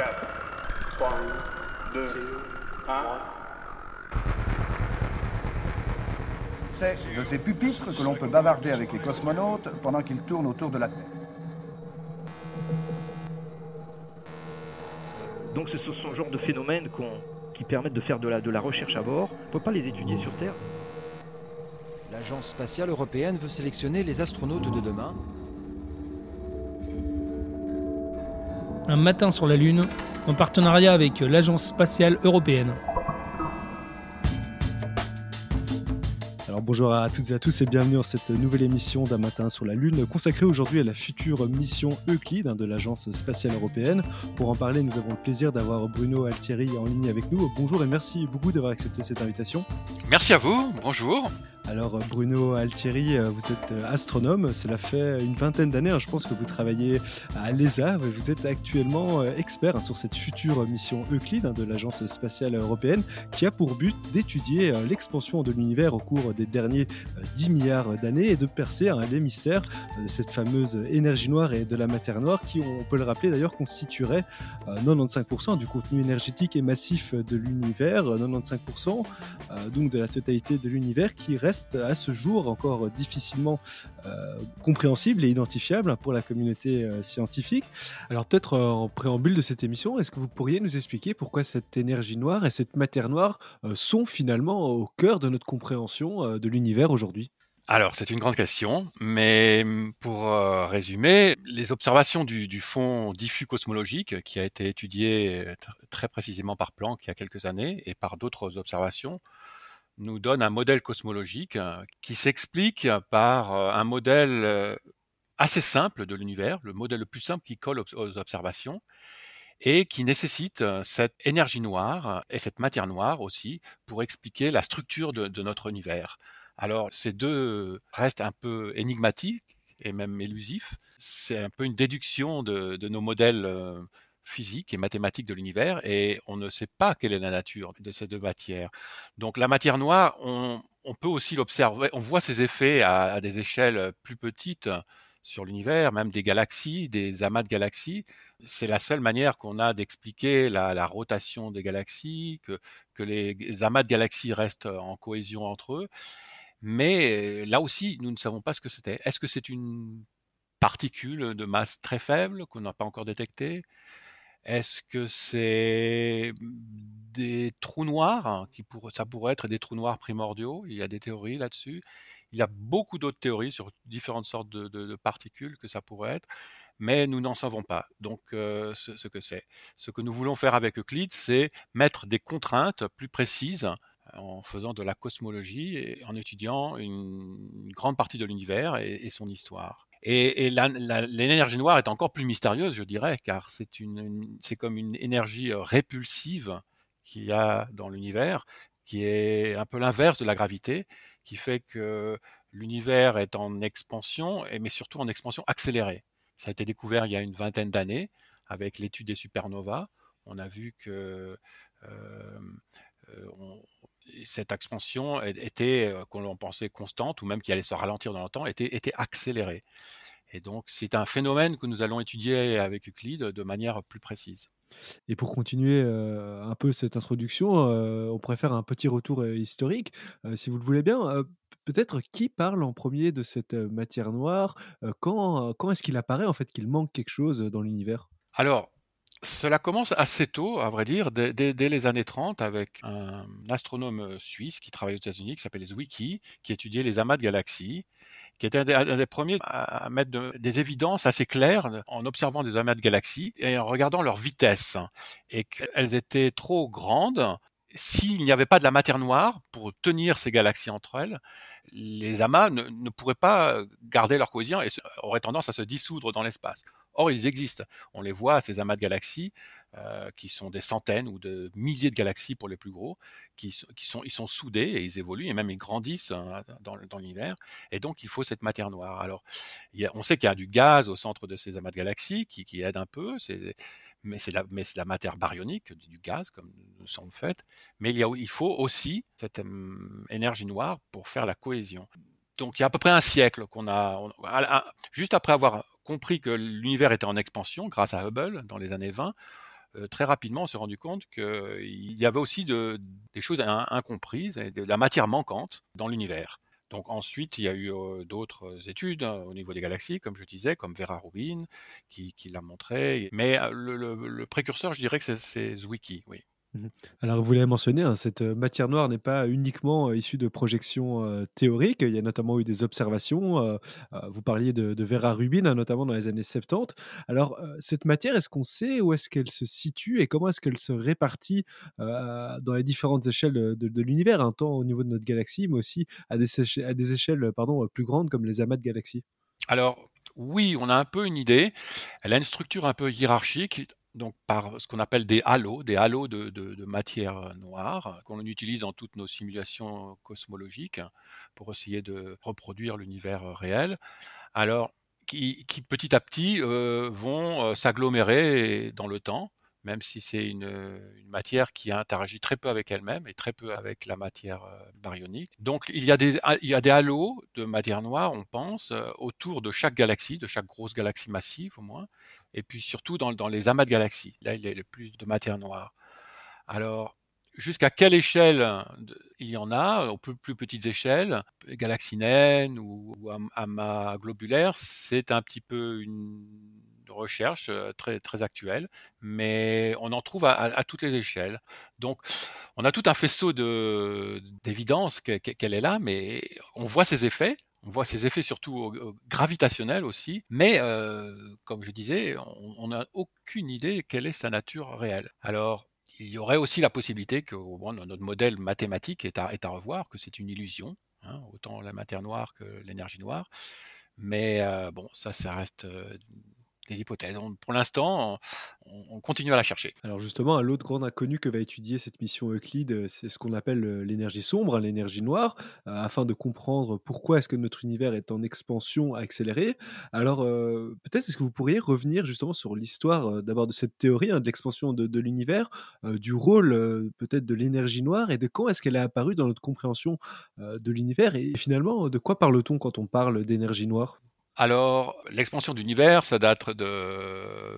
4, 3, 2, 1. C'est de ces pupitres que l'on peut bavarder avec les cosmonautes pendant qu'ils tournent autour de la Terre. Donc ce sont ce genre de phénomènes qui permettent de faire de la, de la recherche à bord. On ne peut pas les étudier sur Terre. L'Agence spatiale européenne veut sélectionner les astronautes de demain. Un matin sur la Lune, en partenariat avec l'Agence spatiale européenne. Alors bonjour à toutes et à tous et bienvenue dans cette nouvelle émission d'un matin sur la Lune consacrée aujourd'hui à la future mission Euclide hein, de l'Agence spatiale européenne. Pour en parler, nous avons le plaisir d'avoir Bruno Altieri en ligne avec nous. Bonjour et merci beaucoup d'avoir accepté cette invitation. Merci à vous, bonjour. Alors Bruno Altieri, euh, vous êtes euh, astronome, cela fait une vingtaine d'années, hein, je pense que vous travaillez à l'ESA, vous êtes actuellement euh, expert hein, sur cette future mission Euclide hein, de l'Agence spatiale européenne qui a pour but d'étudier euh, l'expansion de l'univers au cours des derniers euh, 10 milliards d'années et de percer les mystères euh, de cette fameuse énergie noire et de la matière noire qui, on peut le rappeler d'ailleurs, constituerait euh, 95% du contenu énergétique et massif de l'univers, euh, 95% euh, donc de la totalité de l'univers qui reste à ce jour encore difficilement euh, compréhensible et identifiable pour la communauté euh, scientifique. Alors peut-être euh, en préambule de cette émission, est-ce que vous pourriez nous expliquer pourquoi cette énergie noire et cette matière noire euh, sont finalement au cœur de notre compréhension de l'univers aujourd'hui? Alors, c'est une grande question, mais pour résumer, les observations du, fond diffus cosmologique, qui a été étudié tr- très précisément par Planck il y a quelques années, et par d'autres observations, nous donnent un modèle cosmologique euh, qui s'explique par euh, un modèle euh, assez simple de l'univers, le modèle le plus simple qui colle aux- observations, et qui nécessite cette énergie noire et cette matière noire aussi pour expliquer la structure de, notre univers. Alors, ces deux restent un peu énigmatiques et même élusifs. C'est un peu une déduction de nos modèles physiques et mathématiques de l'univers et on ne sait pas quelle est la nature de ces deux matières. Donc, la matière noire, on, peut aussi l'observer, on voit ses effets à, des échelles plus petites sur l'univers, même des galaxies, des amas de galaxies. C'est la seule manière qu'on a d'expliquer la, rotation des galaxies, que, les amas de galaxies restent en cohésion entre eux. Mais là aussi, nous ne savons pas ce que c'était. Est-ce que c'est une particule de masse très faible qu'on n'a pas encore détectée? Est-ce que c'est des trous noirs hein, qui pour, Ça pourrait être des trous noirs primordiaux? Il y a des théories là-dessus. Il y a beaucoup d'autres théories sur différentes sortes de, particules que ça pourrait être, mais nous n'en savons pas. Donc, euh, ce, que c'est. Ce que nous voulons faire avec Euclide, c'est mettre des contraintes plus précises en faisant de la cosmologie et en étudiant une, grande partie de l'univers et, son histoire. Et, l'énergie noire est encore plus mystérieuse, je dirais, car c'est comme une énergie répulsive qu'il y a dans l'univers, qui est un peu l'inverse de la gravité, qui fait que l'univers est en expansion, mais surtout en expansion accélérée. Ça a été découvert il y a une vingtaine d'années avec l'étude des supernovas. On a vu que euh, on, cette expansion était, qu'on pensait constante, ou même qui allait se ralentir dans le temps, était, était accélérée. Et donc, c'est un phénomène que nous allons étudier avec Euclide de manière plus précise. Et pour continuer euh, un peu cette introduction, euh, on pourrait faire un petit retour euh, historique, si vous le voulez bien. Peut-être qui parle en premier de cette matière noire Quand, quand est-ce qu'il apparaît en fait qu'il manque quelque chose dans l'univers? Alors, cela commence assez tôt, à vrai dire, dès, les années 30, avec un astronome suisse qui travaille aux États-Unis, qui s'appelle Zwicky, qui étudiait les amas de galaxies, qui était un des, premiers à mettre de, des évidences assez claires en observant des amas de galaxies et en regardant leur vitesse, et qu'elles étaient trop grandes. S'il n'y avait pas de la matière noire pour tenir ces galaxies entre elles, les amas ne, ne, pourraient pas garder leur cohésion et auraient tendance à se dissoudre dans l'espace. Or, ils existent. On les voit, ces amas de galaxies, euh, qui sont des centaines ou de milliers de galaxies pour les plus gros, qui, qui sont, ils sont soudés et ils évoluent et même ils grandissent hein, dans, dans l'univers. Et donc, il faut cette matière noire. Alors, a, on sait qu'il y a du gaz au centre de ces amas de galaxies qui, qui aide un peu, mais c'est la, la, matière baryonique, du gaz, comme nous sommes faites. Mais il, y a, faut aussi cette euh, énergie noire pour faire la cohésion. Donc, il y a à peu près un siècle qu'on a, juste après avoir compris que l'univers était en expansion grâce à Hubble dans les années 20, très rapidement, on s'est rendu compte qu'il y avait aussi de, des choses incomprises, et de la matière manquante dans l'univers. Donc ensuite, il y a eu d'autres études hein, au niveau des galaxies, comme je disais, comme Vera Rubin, qui, l'a montré. Mais le, le, précurseur, je dirais que c'est Zwicky, oui. Mmh Alors, vous l'avez mentionné, hein, cette matière noire n'est pas uniquement issue de projections théoriques. Il y a notamment eu des observations. vous parliez de, Vera Rubin, hein, notamment dans les années 70. Alors, cette matière, est-ce qu'on sait où est-ce qu'elle se situe et comment est-ce qu'elle se répartit dans les différentes échelles de, l'univers, hein, tant au niveau de notre galaxie, mais aussi à des, à des échelles pardon, plus grandes comme les amas de galaxies? Alors, oui, on a un peu une idée. Elle a une structure un peu hiérarchique donc par ce qu'on appelle des halos, des halos de, matière noire qu'on utilise dans toutes nos simulations cosmologiques pour essayer de reproduire l'univers réel. Alors, qui, petit à petit euh, vont euh, s'agglomérer dans le temps même si c'est une, matière qui interagit très peu avec elle-même et très peu avec la matière euh, baryonique. Donc il y, a des, halos de matière noire, on pense, euh, autour de chaque galaxie, de chaque grosse galaxie massive au moins, et puis surtout dans, les amas de galaxies. Là, il y a le plus de matière noire. Alors, jusqu'à quelle échelle il y en a, aux plus, plus petites échelles, galaxies naines ou, ou amas globulaires, c'est un petit peu une recherche très, très actuelle, mais on en trouve à, toutes les échelles. Donc, on a tout un faisceau d'évidence qu'elle est là, mais on voit ses effets. On voit ses effets surtout gravitationnels aussi, mais comme je disais, on n'a aucune idée quelle est sa nature réelle. Alors, il y aurait aussi la possibilité que notre modèle mathématique est à, est à revoir, que c'est une illusion, hein, autant la matière noire que l'énergie noire. Mais bon, ça, ça reste hypothèses. pour l'instant, on, continue à la chercher. Alors justement, l'autre grande inconnue que va étudier cette mission Euclide, euh, c'est ce qu'on appelle euh, l'énergie sombre, hein, l'énergie noire, euh, afin de comprendre pourquoi est-ce que notre univers est en expansion accélérée. Alors peut-être est-ce que vous pourriez revenir justement sur l'histoire d'abord de cette théorie hein, de l'expansion de l'univers, du rôle peut-être de l'énergie noire et de quand est-ce qu'elle est apparue dans notre compréhension de l'univers et finalement de quoi parle-t-on quand on parle d'énergie noire? Alors, l'expansion d'univers, ça date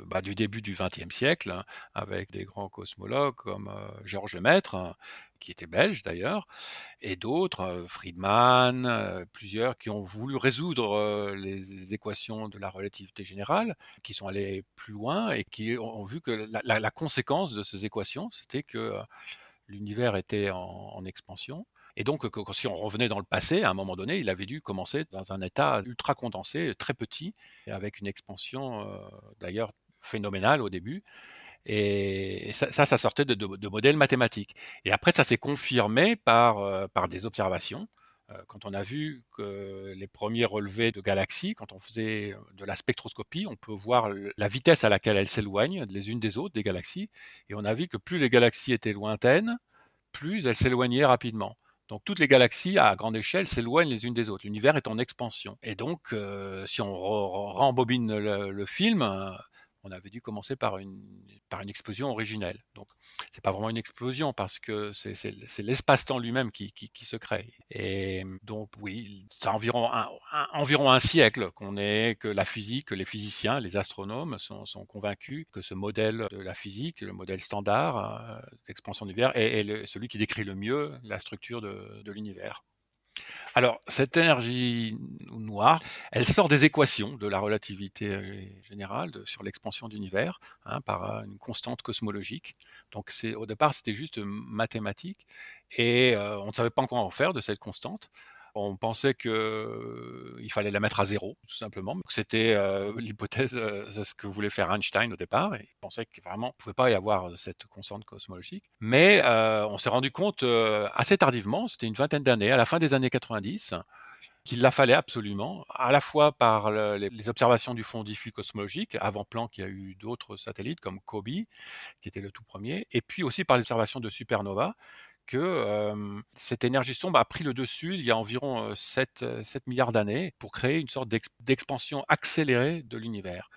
bah, du début du XXe siècle, hein, avec des grands cosmologues comme euh, Georges Maître, hein, qui était belge d'ailleurs, et d'autres, euh, Friedman, euh, plusieurs, qui ont voulu résoudre les équations de la relativité générale, qui sont allés plus loin et qui ont, vu que la, conséquence de ces équations, c'était que l'univers était en expansion et donc, si on revenait dans le passé, à un moment donné, il avait dû commencer dans un état ultra condensé, très petit, avec une expansion euh, d'ailleurs phénoménale au début. Et ça, ça, sortait de, modèles mathématiques. Et après, ça s'est confirmé par, euh, par des observations. Euh, quand on a vu que les premiers relevés de galaxies, quand on faisait de la spectroscopie, on peut voir la vitesse à laquelle elles s'éloignent les unes des autres, des galaxies. Et on a vu que plus les galaxies étaient lointaines, plus elles s'éloignaient rapidement. Donc toutes les galaxies à grande échelle s'éloignent les unes des autres. L'univers est en expansion. Et donc, euh, si on rembobine le, film, on avait dû commencer par une, par une explosion originelle. Donc, c'est pas vraiment une explosion parce que c'est l'espace-temps lui-même qui, qui, se crée. Et donc, oui, c'est environ un, environ un siècle qu'on est, que la physique, que les physiciens, les astronomes sont, convaincus que ce modèle de la physique, le modèle standard euh, d'expansion de l'univers, est, celui qui décrit le mieux la structure de l'univers. Alors, cette énergie noire, elle sort des équations de la relativité euh, générale sur l'expansion d'univers hein, par euh, une constante cosmologique. Donc, au départ, c'était juste mathématique et euh, on ne savait pas encore en faire de cette constante. On pensait qu'il euh, fallait la mettre à zéro, tout simplement. C'était euh, l'hypothèse, euh, c'est ce que voulait faire Einstein au départ. Et il pensait qu'il vraiment ne pouvait pas y avoir cette constante cosmologique. Mais on s'est rendu compte assez tardivement, c'était une vingtaine d'années, à la fin des années 90, qu'il la fallait absolument, à la fois par les, observations du fond diffus cosmologique, avant Planck, il y a eu d'autres satellites comme COBE, qui était le tout premier, et puis aussi par les observations de supernovas, cette énergie sombre a pris le dessus il y a environ 7, 7 milliards d'années pour créer une sorte d'expansion accélérée de l'univers.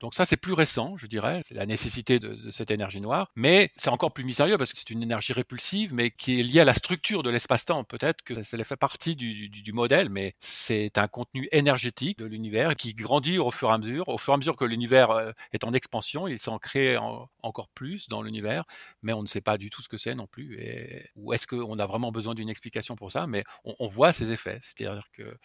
Donc ça, c'est plus récent, je dirais, c'est la nécessité de, cette énergie noire, mais c'est encore plus mystérieux parce que c'est une énergie répulsive, mais qui est liée à la structure de l'espace-temps. Peut-être que ça fait partie du, modèle, mais c'est un contenu énergétique de l'univers qui grandit au fur et à mesure. Au fur et à mesure que l'univers euh, est en expansion, il s'en crée en, encore plus dans l'univers, mais on ne sait pas du tout ce que c'est non plus. Et, ou est-ce qu'on a vraiment besoin d'une explication pour ça? Mais on, on voit ces effets, c'est-à-dire que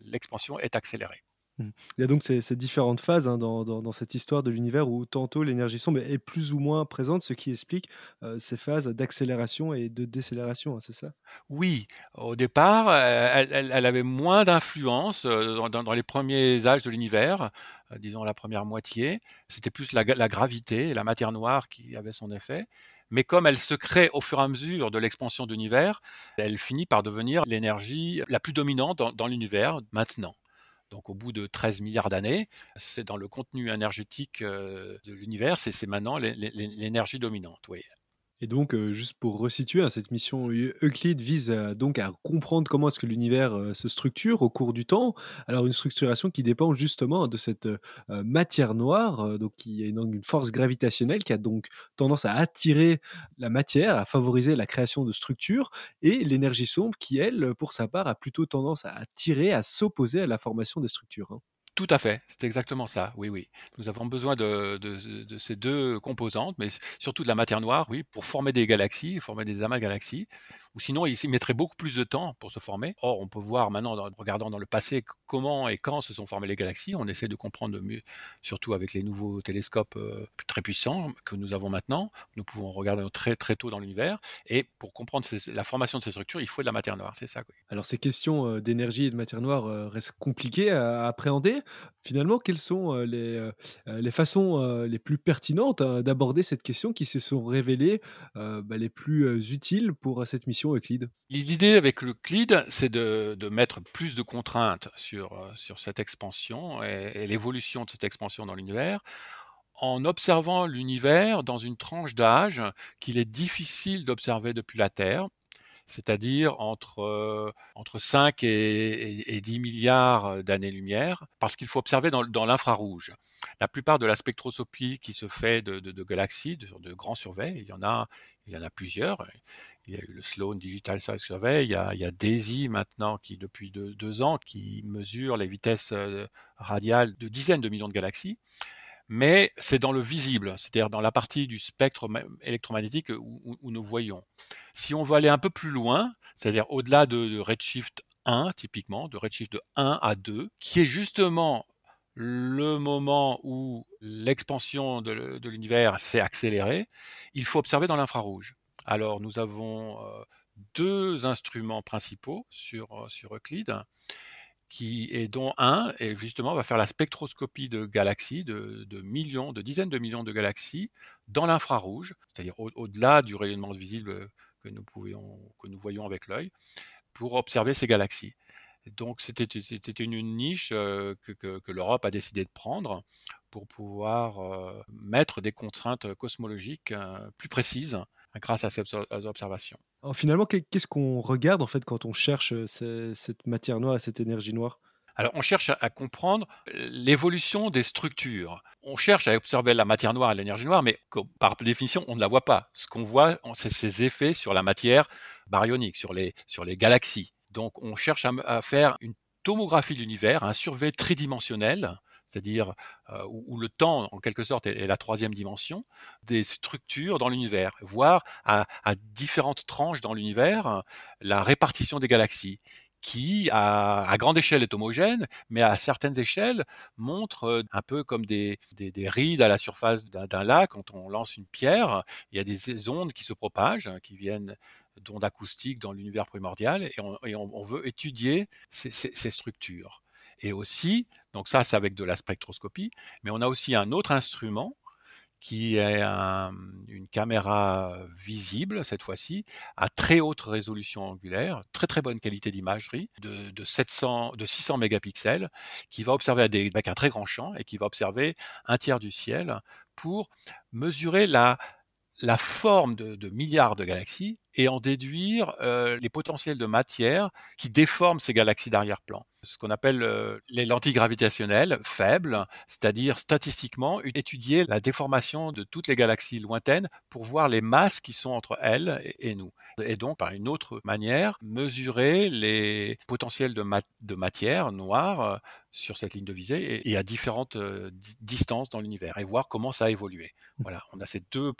l'expansion est accélérée. Mmh. Il y a donc ces, différentes phases hein, dans, cette histoire de l'univers où tantôt l'énergie sombre est plus ou moins présente, ce qui explique euh, ces phases d'accélération et de décélération, hein, c'est ça Oui, au départ, elle, elle, avait moins d'influence dans, dans, les premiers âges de l'univers, euh, disons la première moitié. C'était plus la, gravité la matière noire qui avait son effet mais comme elle se crée au fur et à mesure de l'expansion de l'univers, elle finit par devenir l'énergie la plus dominante dans l'univers maintenant. Donc au bout de 13 milliards d'années, c'est dans le contenu énergétique de l'univers, c'est maintenant l'énergie dominante. Et donc, euh, juste pour resituer, hein, cette mission Euclide vise donc à comprendre comment est-ce que l'univers euh, se structure au cours du temps. Alors, une structuration qui dépend justement de cette euh, matière noire, donc qui est donc une force gravitationnelle qui a donc tendance à attirer la matière, à favoriser la création de structures, et l'énergie sombre qui, elle, pour sa part, a plutôt tendance à attirer, à s'opposer à la formation des structures. Hein. Tout à fait, c'est exactement ça. Oui, oui. Nous avons besoin de, ces deux composantes, mais surtout de la matière noire, oui, pour former des galaxies, former des amas de galaxies ou sinon il mettrait beaucoup plus de temps pour se former. Or, on peut voir maintenant, en regardant dans le passé, comment et quand se sont formées les galaxies. On essaie de comprendre mieux, surtout avec les nouveaux télescopes euh, très puissants que nous avons maintenant. Nous pouvons regarder très très tôt dans l'univers. Et pour comprendre la formation de ces structures, il faut de la matière noire. C'est ça. Quoi. Alors, ces questions euh, d'énergie et de matière noire euh, restent compliquées à appréhender. Finalement, quelles sont les, les façons les plus pertinentes hein, d'aborder cette question qui se sont révélées bah, les plus utiles pour cette mission Euclide? L'idée avec Euclide, c'est de, de, mettre plus de contraintes sur, euh, sur cette expansion et l'évolution de cette expansion dans l'univers en observant l'univers dans une tranche d'âge qu'il est difficile d'observer depuis la Terre, c'est-à-dire entre, euh, entre 5 et, et, et 10 milliards d'années-lumière, parce qu'il faut observer dans, l'infrarouge. La plupart de la spectroscopie qui se fait de, galaxies, de, grands surveys, il y en a, plusieurs. Il y a eu le Sloan Digital Survey, il y a, il DAISY maintenant qui, depuis deux, deux, ans, qui mesure les vitesses euh, radiales de dizaines de millions de galaxies. Mais c'est dans le visible, c'est-à-dire dans la partie du spectre électromagnétique où, où, nous voyons. Si on veut aller un peu plus loin, c'est-à-dire au-delà de, Redshift 1, typiquement, de Redshift de 1 à 2, qui est justement le moment où l'expansion de, de l'univers s'est accélérée, il faut observer dans l'infrarouge. Alors nous avons euh, deux instruments principaux sur, euh, sur Euclide, qui est dont un et justement va faire la spectroscopie de galaxies, de, de millions, de dizaines de millions de galaxies dans l'infrarouge, c'est-à-dire au-delà au du rayonnement visible que nous, pouvions, que nous voyons avec l'œil, pour observer ces galaxies. Donc c'était une niche euh, que l'Europe a décidé de prendre pour pouvoir euh, mettre des contraintes cosmologiques euh, plus précises grâce à ces observations. Alors finalement, qu'est-ce qu'on regarde en fait quand on cherche cette matière noire et cette énergie noire? Alors, on cherche à comprendre l'évolution des structures. On cherche à observer la matière noire et l'énergie noire, mais par définition, on ne la voit pas. Ce qu'on voit, c'est ses effets sur la matière baryonique, sur les, sur les galaxies. Donc, on cherche à, à faire une tomographie de l'univers, un survey tridimensionnel, c'est-à-dire euh, où, le temps, en quelque sorte, est, la troisième dimension, des structures dans l'univers, voir à, différentes tranches dans l'univers la répartition des galaxies qui, à, grande échelle, est homogène, mais à certaines échelles, montre euh, un peu comme des, des, des rides à la surface d'un lac. Quand on lance une pierre, il y a des ondes qui se propagent, qui viennent d'ondes acoustiques dans l'univers primordial, et on, veut étudier ces structures. Et aussi, donc ça c'est avec de la spectroscopie, mais on a aussi un autre instrument qui est un, une caméra visible cette fois-ci à très haute résolution angulaire, très très bonne qualité d'imagerie de, de 700 de 600 mégapixels qui va observer avec un très grand champ et qui va observer un tiers du ciel pour mesurer la forme de milliards de galaxies et en déduire euh, les potentiels de matière qui déforment ces galaxies d'arrière-plan. Ce qu'on appelle euh, les lentilles gravitationnelles faibles, c'est-à-dire statistiquement étudier la déformation de toutes les galaxies lointaines pour voir les masses qui sont entre elles et, nous. Et donc, par une autre manière, mesurer les potentiels de, de matière noire euh, sur cette ligne de visée et, à différentes distances dans l'univers et voir comment ça a évolué. Voilà, on a ces deux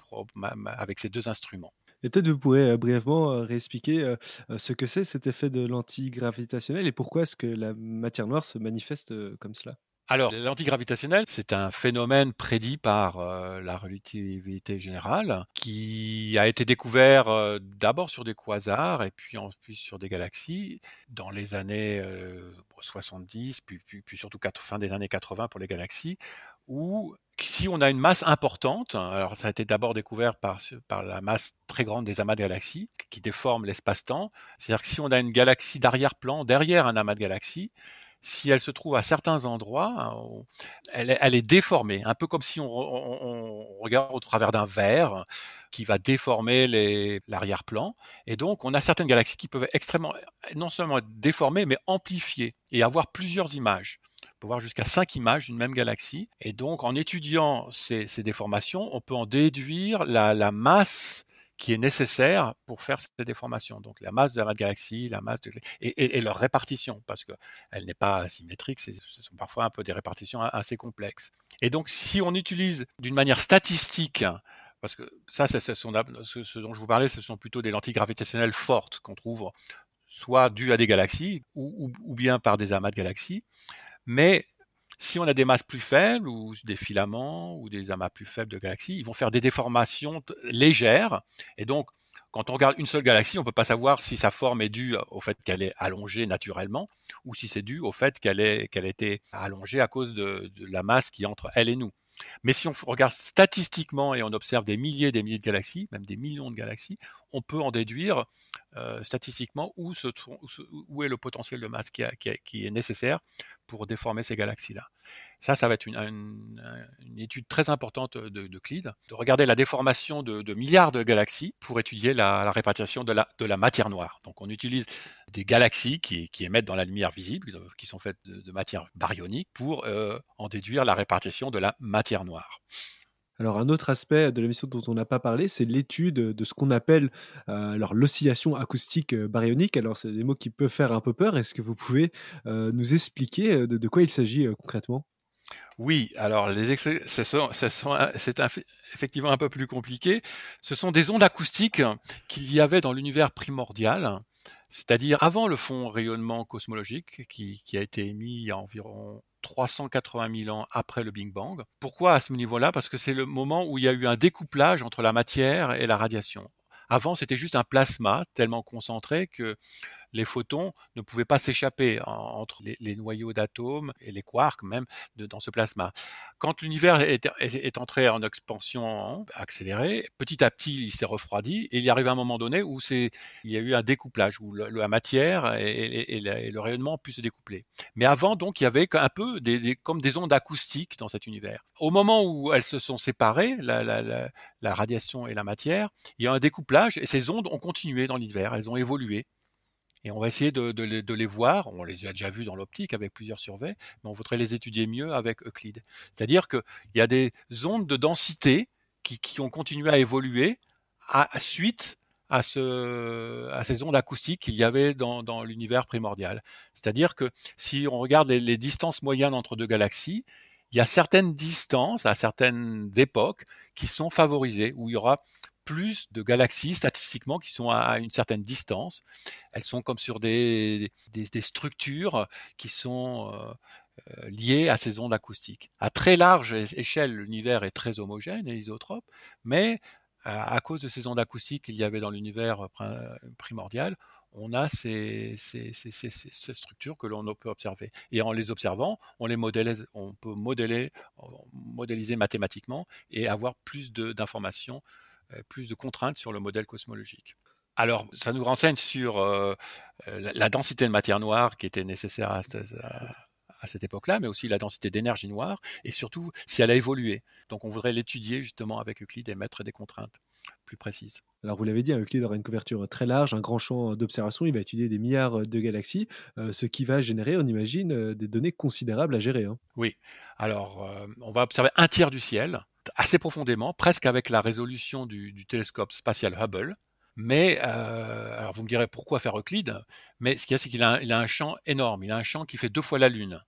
avec ces deux instruments. Et peut-être vous pourrez brièvement réexpliquer ce que c'est cet effet de l'antigravitationnel et pourquoi est-ce que la matière noire se manifeste comme cela? Alors, l'antigravitationnel, c'est un phénomène prédit par la relativité générale qui a été découvert d'abord sur des quasars et puis ensuite sur des galaxies dans les années 70, puis, puis, puis surtout fin des années 80 pour les galaxies, où si on a une masse importante, alors ça a été d'abord découvert par, la masse très grande des amas de galaxies qui déforment l'espace-temps, c'est-à-dire que si on a une galaxie d'arrière-plan derrière un amas de galaxies, si elle se trouve à certains endroits, hein, elle, elle est déformée, un peu comme si on, on, on regarde au travers d'un verre qui va déformer l'arrière-plan. Et donc, on a certaines galaxies qui peuvent extrêmement, non seulement être déformées, mais amplifiées et avoir plusieurs images peut voir jusqu'à cinq images d'une même galaxie. Et donc, en étudiant ces, déformations, on peut en déduire la, masse qui est nécessaire pour faire ces déformations. Donc la masse de la galaxie, la masse de... et, leur répartition, parce qu'elle n'est pas symétrique, ce sont parfois un peu des répartitions assez complexes. Et donc si on utilise d'une manière statistique, parce que ça, ce, dont je vous parlais, ce sont plutôt des lentilles gravitationnelles fortes qu'on trouve soit dues à des galaxies ou bien par des amas de galaxies. Mais si on a des masses plus faibles ou des filaments ou des amas plus faibles de galaxies, ils vont faire des déformations légères. Et donc, quand on regarde une seule galaxie, on ne peut pas savoir si sa forme est due au fait qu'elle est allongée naturellement ou si c'est dû au fait qu'elle qu'elle été allongée à cause de, la masse qui est entre elle et nous. Mais si on regarde statistiquement et on observe des milliers et des milliers de galaxies, même des millions de galaxies, on peut en déduire euh, statistiquement où, est le potentiel de masse qui, qui est nécessaire pour déformer ces galaxies-là. Ça, ça va être une, étude très importante de, de de regarder la déformation de, milliards de galaxies pour étudier la, répartition de la, la, matière noire. Donc on utilise des galaxies qui, émettent dans la lumière visible, qui sont faites de, matière baryonique, pour euh, en déduire la répartition de la matière noire. Alors un autre aspect de l'émission dont on n'a pas parlé, c'est l'étude de ce qu'on appelle euh, l'oscillation acoustique euh, baryonique. Alors c'est des mots qui peuvent faire un peu peur. Est-ce que vous pouvez nous expliquer de, quoi il s'agit concrètement? Oui, alors les c'est effectivement un peu plus compliqué. Ce sont des ondes acoustiques qu'il y avait dans l'univers primordial, c'est-à-dire avant le fond rayonnement cosmologique qui, a été émis il y a environ 380 000 ans après le Big Bang. Pourquoi à ce niveau-là? Parce que c'est le moment où il y a eu un découplage entre la matière et la radiation. Avant, c'était juste un plasma tellement concentré que les photons ne pouvaient pas s'échapper entre les, noyaux d'atomes et les quarks même dans ce plasma. Quand l'univers est, entré en expansion accélérée, petit à petit il s'est refroidi et il arrive un moment donné où il y a eu un découplage où la matière et, le rayonnement ont pu se découpler. Mais avant donc il y avait un peu comme des ondes acoustiques dans cet univers. Au moment où elles se sont séparées, la, la radiation et la matière, il y a un découplage et ces ondes ont continué dans l'univers, elles ont évolué. Et on va essayer de, les, voir. On les a déjà vus dans l'optique avec plusieurs surveys, mais on voudrait les étudier mieux avec Euclide. C'est-à-dire qu'il y a des ondes de densité qui, ont continué à évoluer à, suite à, ces ondes acoustiques qu'il y avait dans, l'univers primordial. C'est-à-dire que si on regarde les, les distances moyennes entre deux galaxies, il y a certaines distances à certaines époques qui sont favorisées, où il y aura plus de galaxies statistiquement qui sont à une certaine distance. Elles sont comme sur des, structures qui sont euh, euh, liées à ces ondes acoustiques. À très large échelle, l'univers est très homogène et isotrope, mais à cause de ces ondes acoustiques qu'il y avait dans l'univers primordial, on a ces, structures que l'on peut observer. Et en les observant, on peut modéliser mathématiquement et avoir plus d'informations euh, plus de contraintes sur le modèle cosmologique. Alors, ça nous renseigne sur euh, la, densité de matière noire qui était nécessaire à, à cette époque-là, mais aussi la densité d'énergie noire, et surtout si elle a évolué. Donc on voudrait l'étudier justement avec Euclide et mettre des contraintes plus précises. Alors vous l'avez dit, Euclide aura une couverture très large, un grand champ d'observation, il va étudier des milliards de galaxies, euh, ce qui va générer, on imagine, euh, des données considérables à gérer. hein. Oui, alors euh, on va observer un tiers du ciel, assez profondément, presque avec la résolution du, du télescope spatial Hubble. Mais, euh, alors vous me direz pourquoi faire Euclide Mais ce qu'il y a, c'est qu'il a, un- champ énorme. Il a un champ qui fait deux fois la Lune.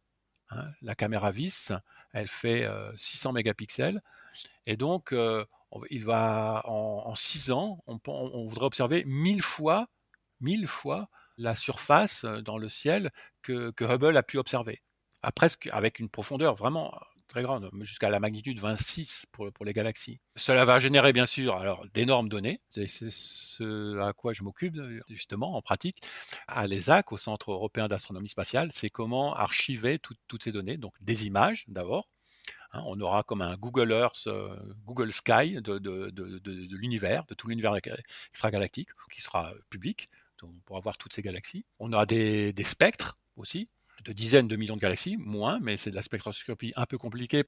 hein. La caméra vis, elle fait euh, 600 mégapixels. Et donc, euh, il va, en, 6 ans, on, voudrait observer 1000 fois, 1000 fois la surface euh, dans le ciel que, Hubble a pu observer. Presque avec une profondeur vraiment très grande, jusqu'à la magnitude 26 pour, pour les galaxies. Cela va générer bien sûr alors d'énormes données. C'est ce à quoi je m'occupe justement en pratique à l'ESAC, au Centre européen d'astronomie spatiale. C'est comment archiver tout- toutes ces données, donc des images d'abord. Hein, on aura comme un Google Earth, euh, Google Sky de- de- de l'univers, de tout l'univers extragalactique, qui sera public. Donc on pourra voir toutes ces galaxies. On aura des, des spectres aussi, de dizaines de millions de galaxies, moins, mais c'est de la spectroscopie un peu compliquée.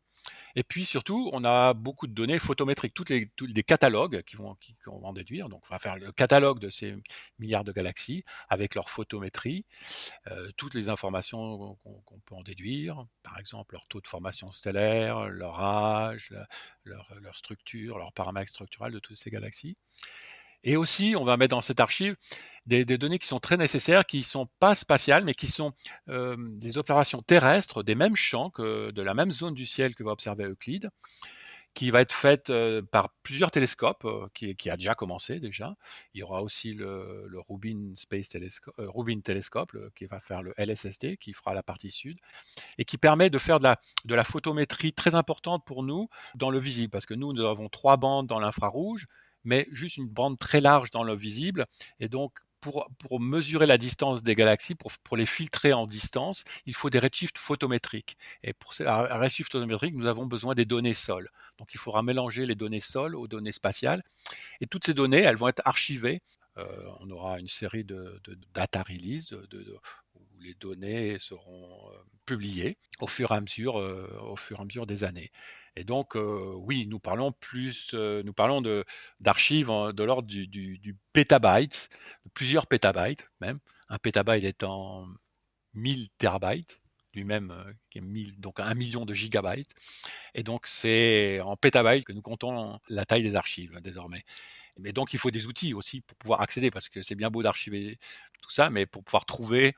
Et puis surtout, on a beaucoup de données photométriques, toutes les, tous les catalogues qui vont, qui, qu'on va en déduire. Donc, on va faire le catalogue de ces milliards de galaxies avec leur photométrie, euh, toutes les informations qu'on, peut en déduire, par exemple leur taux de formation stellaire, leur âge, leur, leur structure, leurs paramètres structurels de toutes ces galaxies. Et aussi, on va mettre dans cette archive des, données qui sont très nécessaires, qui sont pas spatiales, mais qui sont euh, des observations terrestres des mêmes champs, que, de la même zone du ciel que va observer Euclide, qui va être faite euh, par plusieurs télescopes, euh, qui, a déjà commencé déjà. Il y aura aussi le, Rubin Space Telescope, qui va faire le LSST, qui fera la partie sud, et qui permet de faire de la, de la photométrie très importante pour nous dans le visible, parce que nous, nous avons trois bandes dans l'infrarouge, mais juste une bande très large dans le visible, et donc pour, pour mesurer la distance des galaxies, pour, pour les filtrer en distance, il faut des redshifts photométriques. Et pour ces redshift photométrique, nous avons besoin des données sol. Donc il faudra mélanger les données sol aux données spatiales. Et toutes ces données, elles vont être archivées. Euh, on aura une série de, de data release de, les données seront euh, publiées au fur et à mesure, euh, au fur et à mesure des années. Et donc, euh, oui, nous parlons plus, nous parlons d'archives en- de l'ordre du, du, du pétabyte, plusieurs pétabytes même. Un pétabyte étant 1000 terabytes, lui-même qui est 1000, donc un million de gigabytes. Et donc c'est en pétabytes que nous comptons la taille des archives désormais. Mais donc il faut des outils aussi pour pouvoir accéder, parce que c'est bien beau d'archiver tout ça, mais pour pouvoir trouver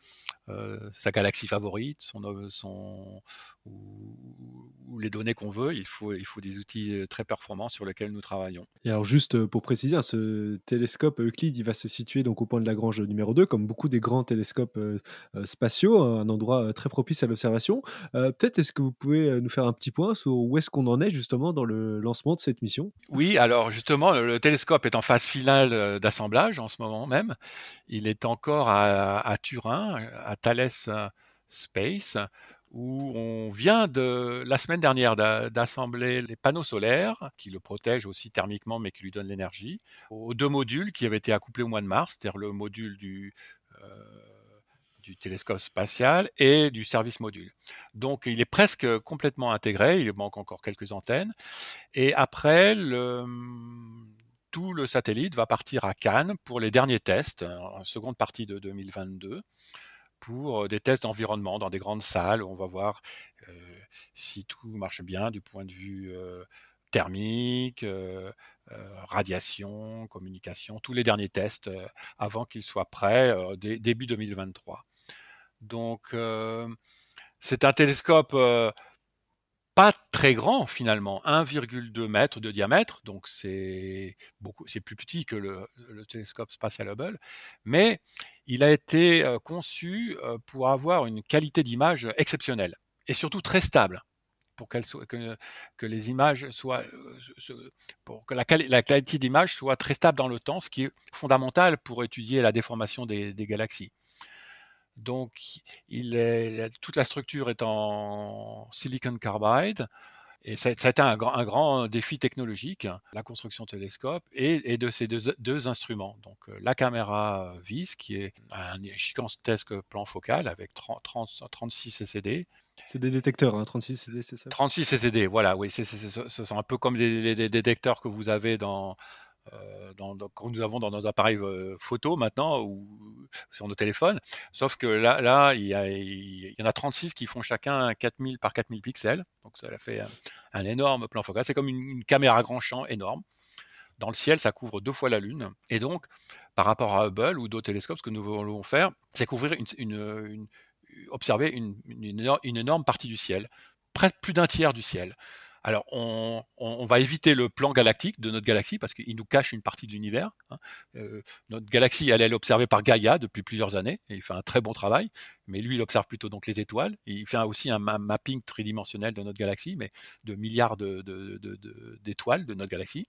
euh, sa galaxie favorite, son, son ou, ou les données qu'on veut, il faut, il faut des outils euh, très performants sur lesquels nous travaillons. Et alors juste euh, pour préciser, hein, ce télescope Euclide, il va se situer donc au point de Lagrange numéro 2, comme beaucoup des grands télescopes euh, spatiaux, hein, un endroit très propice à l'observation. Euh, Peut-être est-ce que vous pouvez nous faire un petit point sur où est-ce qu'on en est justement dans le lancement de cette mission? Oui, alors justement, le, le télescope est en phase finale d'assemblage en ce moment même. Il est encore à, à Turin, à Thales euh, Space, où on vient de la semaine dernière d'a- d'assembler les panneaux solaires qui le protègent aussi thermiquement mais qui lui donnent l'énergie aux deux modules qui avaient été accouplés au mois de mars, c'est-à-dire le module du euh, télescope spatial et du service module. Donc il est presque complètement intégré, il manque encore quelques antennes. Et après, tout le satellite va partir à Cannes pour les derniers tests, en seconde partie de 2022, pour des tests d'environnement dans des grandes salles où on va voir si tout marche bien du point de vue thermique, radiation, communication, tous les derniers tests avant qu'ils soient prêts dé- début 2023. Donc c'est un télescope pas très grand finalement, 1,2 mètre de diamètre, donc c'est c'est plus petit que le, le télescope spatial Hubble, mais il a été euh, conçu euh, pour avoir une qualité d'image exceptionnelle et surtout très stable pour soit, que, les images soient, euh, pour que la, quali- la qualité d'image soit très stable dans le temps, ce qui est fondamental pour étudier la déformation des, galaxies. Donc, toute la structure est en silicon carbide Et ça, ça a été un grand, un grand défi technologique, la construction de télescope et, et de ces deux, deux instruments. Donc euh, la caméra vis, qui est un gigantesque plan focal avec 30, 30 36 CCD, C'est des détecteurs, hein, 36 CD, c'est ça? 36 CCD, voilà, oui, c'est, c'est- c'est- ce sont un peu comme des, des- des détecteurs que vous avez dans, euh, dans- que nous avons dans nos appareils euh, photo maintenant ou sur nos téléphones. Sauf que là, il, y en a 36 qui font chacun 4000 par 4000 pixels. Donc ça fait un, énorme plan focal. C'est comme une, une caméra grand champ énorme. Dans le ciel, ça couvre deux fois la Lune. Et donc, par rapport à Hubble ou d'autres télescopes, ce que nous voulons faire, c'est couvrir une, observer une, une énorme partie du ciel, presque plus d'un tiers du ciel. Alors, on, va éviter le plan galactique de notre galaxie parce qu'il nous cache une partie de l'univers. hein. Euh, notre galaxie, elle, est observée par Gaïa depuis plusieurs années et il fait un très bon travail. Mais lui, il observe plutôt les étoiles. Il fait aussi un ma- mapping tridimensionnel de notre galaxie, mais de milliards d'étoiles de notre galaxie.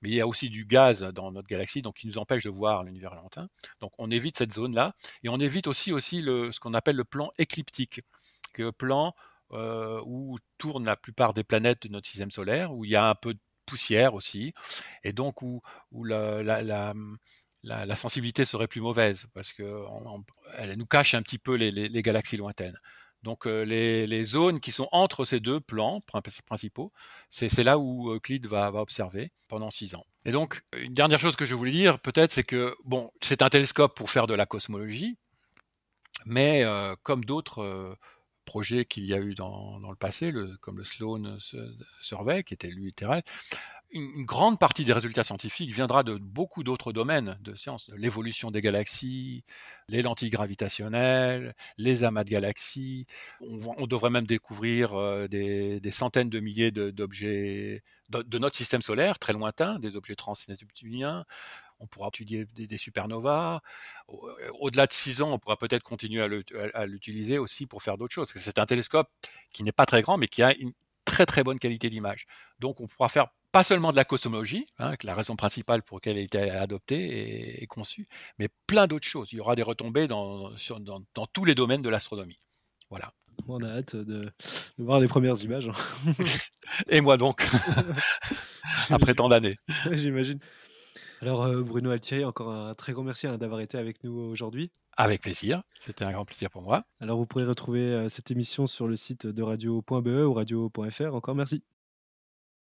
Mais il y a aussi du gaz dans notre galaxie, donc qui nous empêche de voir l'univers lointain. Donc on évite cette zone-là, et on évite aussi ce qu'on appelle le plan écliptique, le plan euh, où tournent la plupart des planètes de notre système solaire, où il y a un peu de poussière aussi, et donc où, où la, sensibilité serait plus mauvaise, parce que on- on- elle nous cache un petit peu les, galaxies lointaines. Donc euh, les, zones qui sont entre ces deux plans prin- principaux, c'est là où Euclide va, observer pendant six ans. Et donc, une dernière chose que je voulais dire, peut-être, c'est que, bon, c'est un télescope pour faire de la cosmologie, mais euh, comme d'autres projets qu'il y a eu dans, dans le passé, comme le Sloan Su- Survey, qui était lui terrestre, une, grande partie des résultats scientifiques viendra de beaucoup d'autres domaines de sciences, de l'évolution des galaxies, les lentilles gravitationnelles, les amas de galaxies. On, devrait même découvrir euh, des, des centaines de milliers d'objets de, de notre système solaire, très lointain, des objets transneptuniens. On pourra étudier des, des supernovas. Au- Au-delà de 6 ans, on pourra peut-être continuer à l'utiliser aussi pour faire d'autres choses. C'est un télescope qui n'est pas très grand, mais qui a une très très bonne qualité d'image. Donc on pourra faire pas seulement de la cosmologie, hein, la raison principale pour laquelle elle a été adoptée et, et conçue, mais plein d'autres choses. Il y aura des retombées dans, sur- dans- dans tous les domaines de l'astronomie. Voilà. On a hâte de, de voir les premières images. hein. Et moi donc, après tant d'années. J'imagine. Alors euh, Bruno Altieri, encore un très grand merci hein, d'avoir été avec nous aujourd'hui. Avec plaisir. C'était un grand plaisir pour moi. Alors vous pourrez retrouver euh, cette émission sur le site de radio.be ou radio.fr. Encore merci.